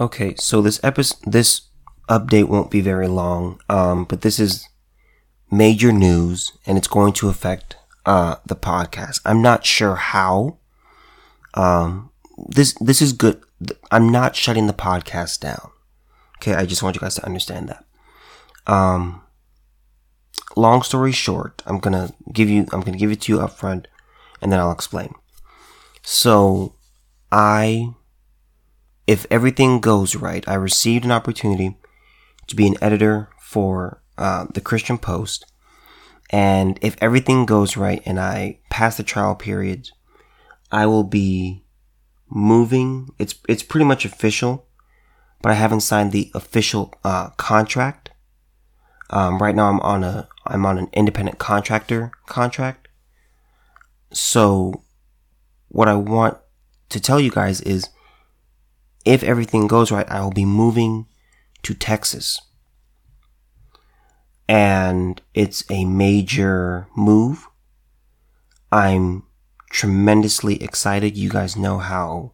Okay, so this episode, this update won't be very long, um, but this is major news, and it's going to affect uh, the podcast. I'm not sure how. Um, this this is good. I'm not shutting the podcast down. Okay, I just want you guys to understand that. Um, long story short, I'm gonna give you I'm gonna give it to you up front, and then I'll explain. So, I, if everything goes right, I received an opportunity to be an editor for uh, the Christian Post, and if everything goes right and I pass the trial period, I will be moving. It's it's pretty much official, but I haven't signed the official uh, contract. Um, right now, I'm on a I'm on an independent contractor contract. So, what I want to tell you guys is, if everything goes right, I will be moving to Texas and it's a major move. I'm tremendously excited. You guys know how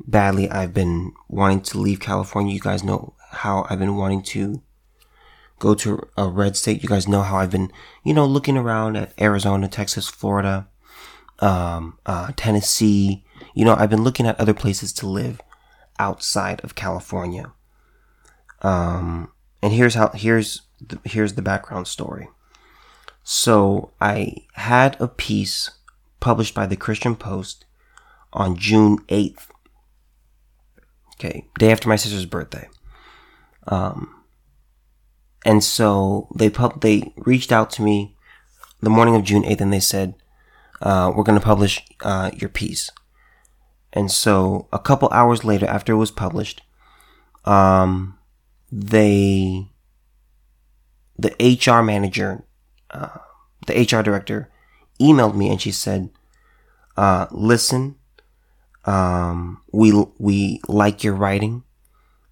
badly I've been wanting to leave California. You guys know how I've been wanting to go to a red state. You guys know how I've been, you know, looking around at Arizona, Texas, Florida, um, uh, Tennessee. You know, I've been looking at other places to live outside of California. Um, and here's how, here's the, here's the background story. So I had a piece published by the Christian Post on June 8th. Okay, day after my sister's birthday. Um, and so they pub- they reached out to me the morning of June 8th and they said, uh, we're going to publish uh, your piece. And so a couple hours later, after it was published, um, they the HR manager, uh, the HR director, emailed me and she said, uh, "Listen, um, we we like your writing.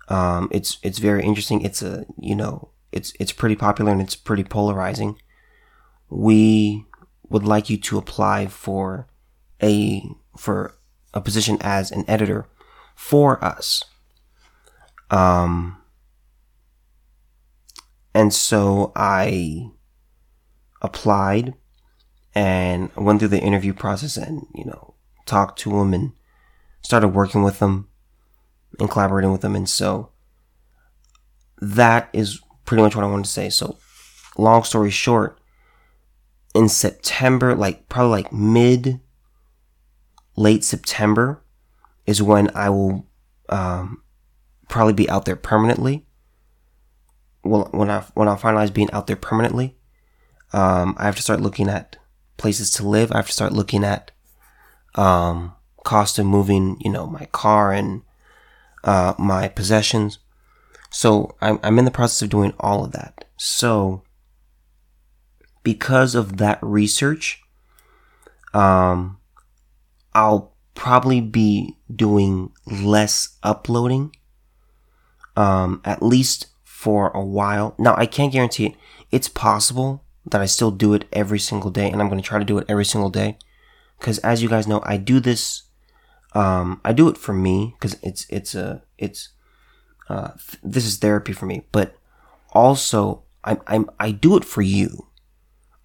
Um, it's it's very interesting. It's a you know it's it's pretty popular and it's pretty polarizing. We would like you to apply for a for a position as an editor for us." Um, and so I applied and went through the interview process and, you know, talked to them and started working with them and collaborating with them. And so that is pretty much what I wanted to say. So long story short, in September, like probably like mid, late September is when I will um, probably be out there permanently well, when I when I finalize being out there permanently, um, I have to start looking at places to live. I have to start looking at um, cost of moving, you know, my car and uh, my possessions. So I'm I'm in the process of doing all of that. So because of that research, um, I'll probably be doing less uploading. Um, at least for a while. Now, I can't guarantee it. It's possible that I still do it every single day, and I'm going to try to do it every single day. Because as you guys know, I do this. Um, I do it for me because it's it's a it's uh, th- this is therapy for me. But also, I'm I'm I do it for you.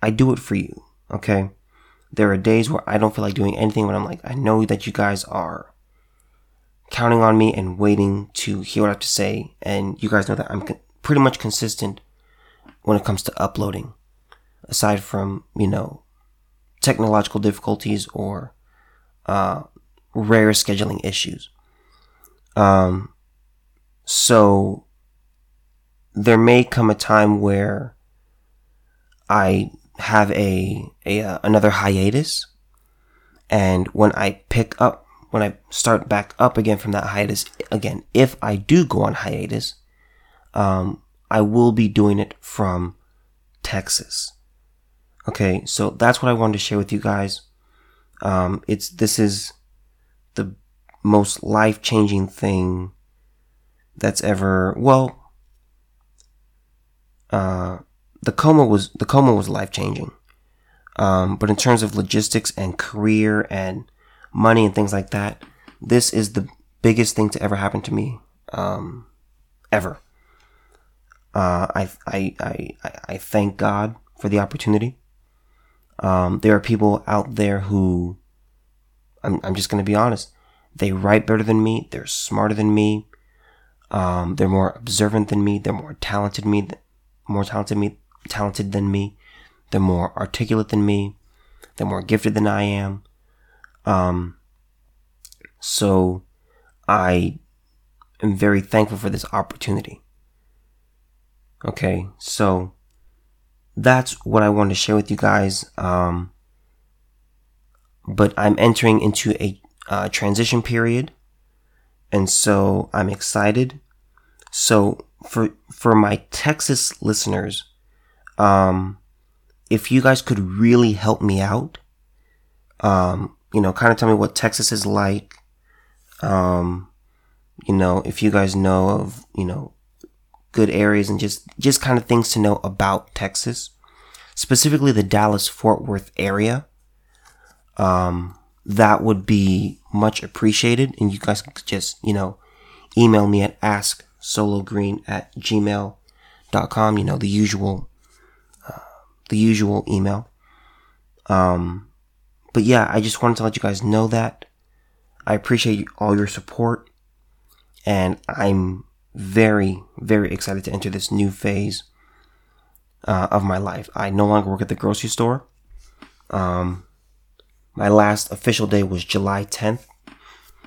I do it for you. Okay. There are days where I don't feel like doing anything, but I'm like, I know that you guys are counting on me and waiting to hear what I have to say. And you guys know that I'm pretty much consistent when it comes to uploading, aside from, you know, technological difficulties or uh, rare scheduling issues. Um, so there may come a time where I have a, a uh, another hiatus, and when I pick up, when I start back up again from that hiatus, again, if I do go on hiatus, um, I will be doing it from Texas. Okay, so that's what I wanted to share with you guys. Um, it's this is the most life changing thing that's ever well. Uh, the coma was the coma was life changing, um, but in terms of logistics and career and money and things like that, this is the biggest thing to ever happen to me um, ever. Uh, I, I, I, I thank God for the opportunity. Um, there are people out there who, I'm, I'm just going to be honest, they write better than me. They're smarter than me. Um, they're more observant than me. They're more talented me, more talented me, talented than me. They're more articulate than me. They're more gifted than I am. Um, so I am very thankful for this opportunity. Okay, so that's what I wanted to share with you guys. Um, but I'm entering into a uh, transition period, and so I'm excited. So for for my Texas listeners, um, if you guys could really help me out, um, you know, kind of tell me what Texas is like. Um, you know, if you guys know of, you know, good areas and just, just kind of things to know about Texas, specifically the Dallas Fort Worth area. Um, that would be much appreciated. And you guys could just, you know, email me at asksologreen at gmail.com, you know, the usual, the usual email. Um, but yeah, I just wanted to let you guys know that. I appreciate all your support. And I'm very, very excited to enter this new phase uh, of my life. I no longer work at the grocery store. Um, my last official day was July 10th.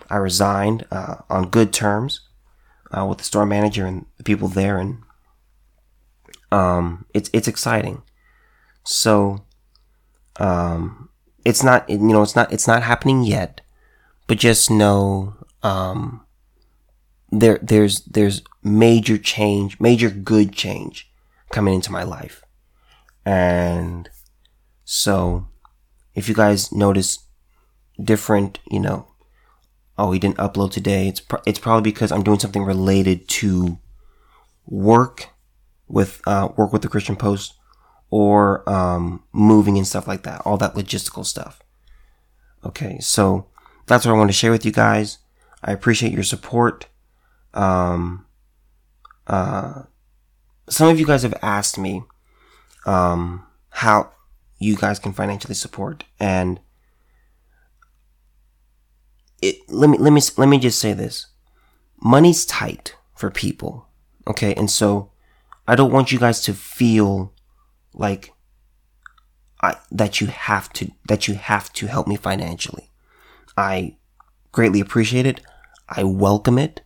I resigned uh, on good terms uh, with the store manager and the people there, and um, it's it's exciting. So, um, it's not you know it's not it's not happening yet, but just know um, there there's there's major change, major good change coming into my life, and so if you guys notice different, you know, oh he didn't upload today, it's pro- it's probably because I'm doing something related to work with uh, work with the Christian Post or um, moving and stuff like that, all that logistical stuff. Okay, so that's what I want to share with you guys. I appreciate your support. Um, uh, some of you guys have asked me um, how you guys can financially support, and it, let me let me let me just say this: money's tight for people. Okay, and so I don't want you guys to feel like I, that you have to that you have to help me financially. I greatly appreciate it. I welcome it.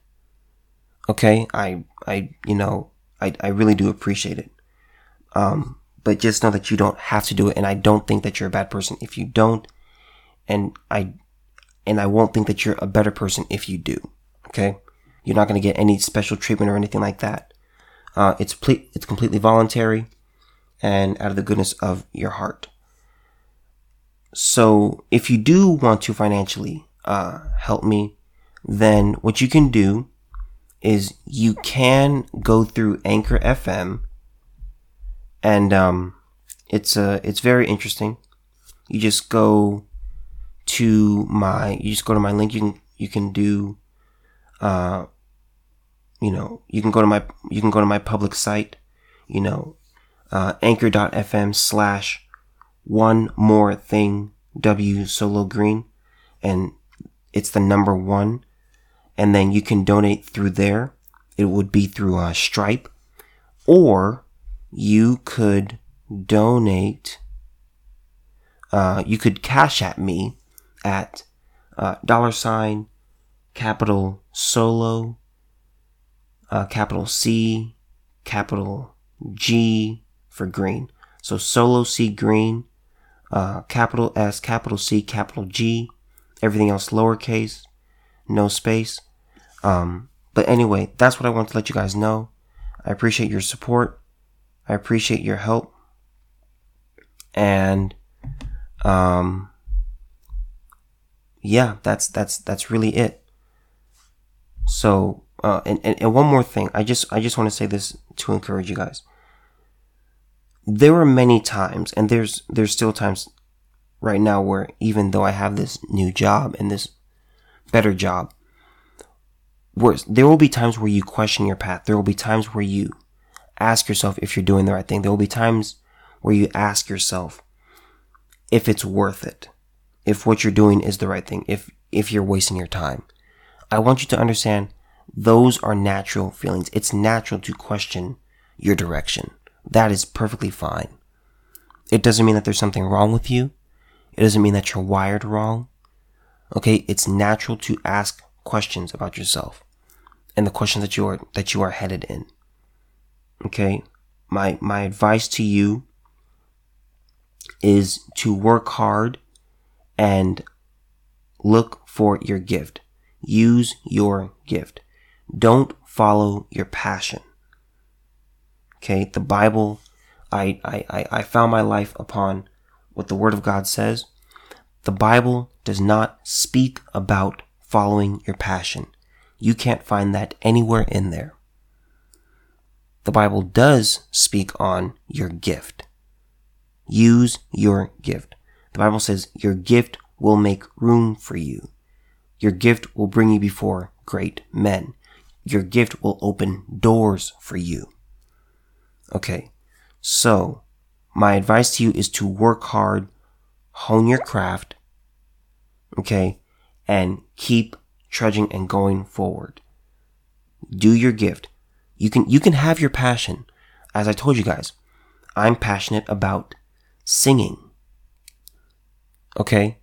Okay, I I you know I I really do appreciate it. Um, but just know that you don't have to do it, and I don't think that you're a bad person if you don't, and I and I won't think that you're a better person if you do. Okay, you're not going to get any special treatment or anything like that. Uh, it's ple- it's completely voluntary and out of the goodness of your heart. So if you do want to financially uh, help me, then what you can do is you can go through Anchor FM, and um, it's uh, it's very interesting. You just go to my you just go to my link. You can you can do, uh, you know, you can go to my you can go to my public site. You know, uh, anchor.fm slash one more thing W solo green. And it's the number one. And then you can donate through there. It would be through uh, Stripe. Or you could donate uh, you could cash at me at uh, dollar sign capital solo uh, capital C capital G for green. So solo C green, uh, capital S, capital C, capital G, everything else lowercase, no space. Um, but anyway, that's what I want to let you guys know. I appreciate your support. I appreciate your help. And, um, yeah, that's, that's, that's really it. So, uh, and, and, and one more thing. I just, I just want to say this to encourage you guys there were many times, and there's there's still times right now where even though I have this new job and this better job, where there will be times where you question your path. There will be times where you ask yourself if you're doing the right thing. There will be times where you ask yourself if it's worth it. If what you're doing is the right thing. If, if you're wasting your time. I want you to understand those are natural feelings. It's natural to question your direction. That is perfectly fine. It doesn't mean that there's something wrong with you. It doesn't mean that you're wired wrong. Okay, it's natural to ask questions about yourself and the questions that you are that you are headed in. Okay? My my advice to you is to work hard and look for your gift. Use your gift. Don't follow your passion. Okay, the Bible, I, I, I found my life upon what the Word of God says. The Bible does not speak about following your passion. You can't find that anywhere in there. The Bible does speak on your gift. Use your gift. The Bible says your gift will make room for you. Your gift will bring you before great men. Your gift will open doors for you. Okay. So, my advice to you is to work hard, hone your craft, okay, and keep trudging and going forward. Do your gift. You can, you can have your passion. As I told you guys, I'm passionate about singing. Okay?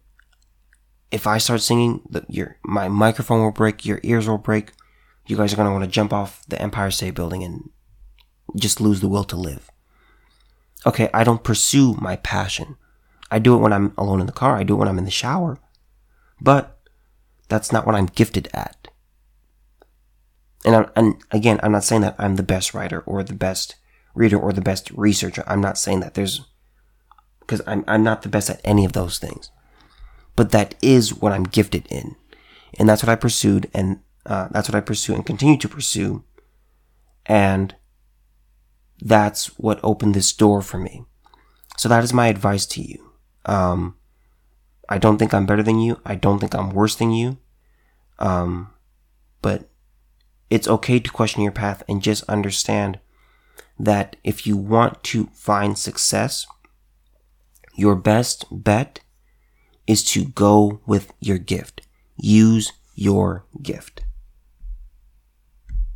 If I start singing, the, your, my microphone will break, your ears will break. You guys are going to want to jump off the Empire State Building and just lose the will to live. Okay, I don't pursue my passion. I do it when I'm alone in the car. I do it when I'm in the shower. But that's not what I'm gifted at. And, I'm, and again, I'm not saying that I'm the best writer or the best reader or the best researcher. I'm not saying that. There's because I'm I'm not the best at any of those things. But that is what I'm gifted in, and that's what I pursued, and uh, that's what I pursue and continue to pursue. And that's what opened this door for me. So that is my advice to you. Um, I don't think I'm better than you. I don't think I'm worse than you. Um, but it's okay to question your path and just understand that if you want to find success, your best bet is to go with your gift. Use your gift.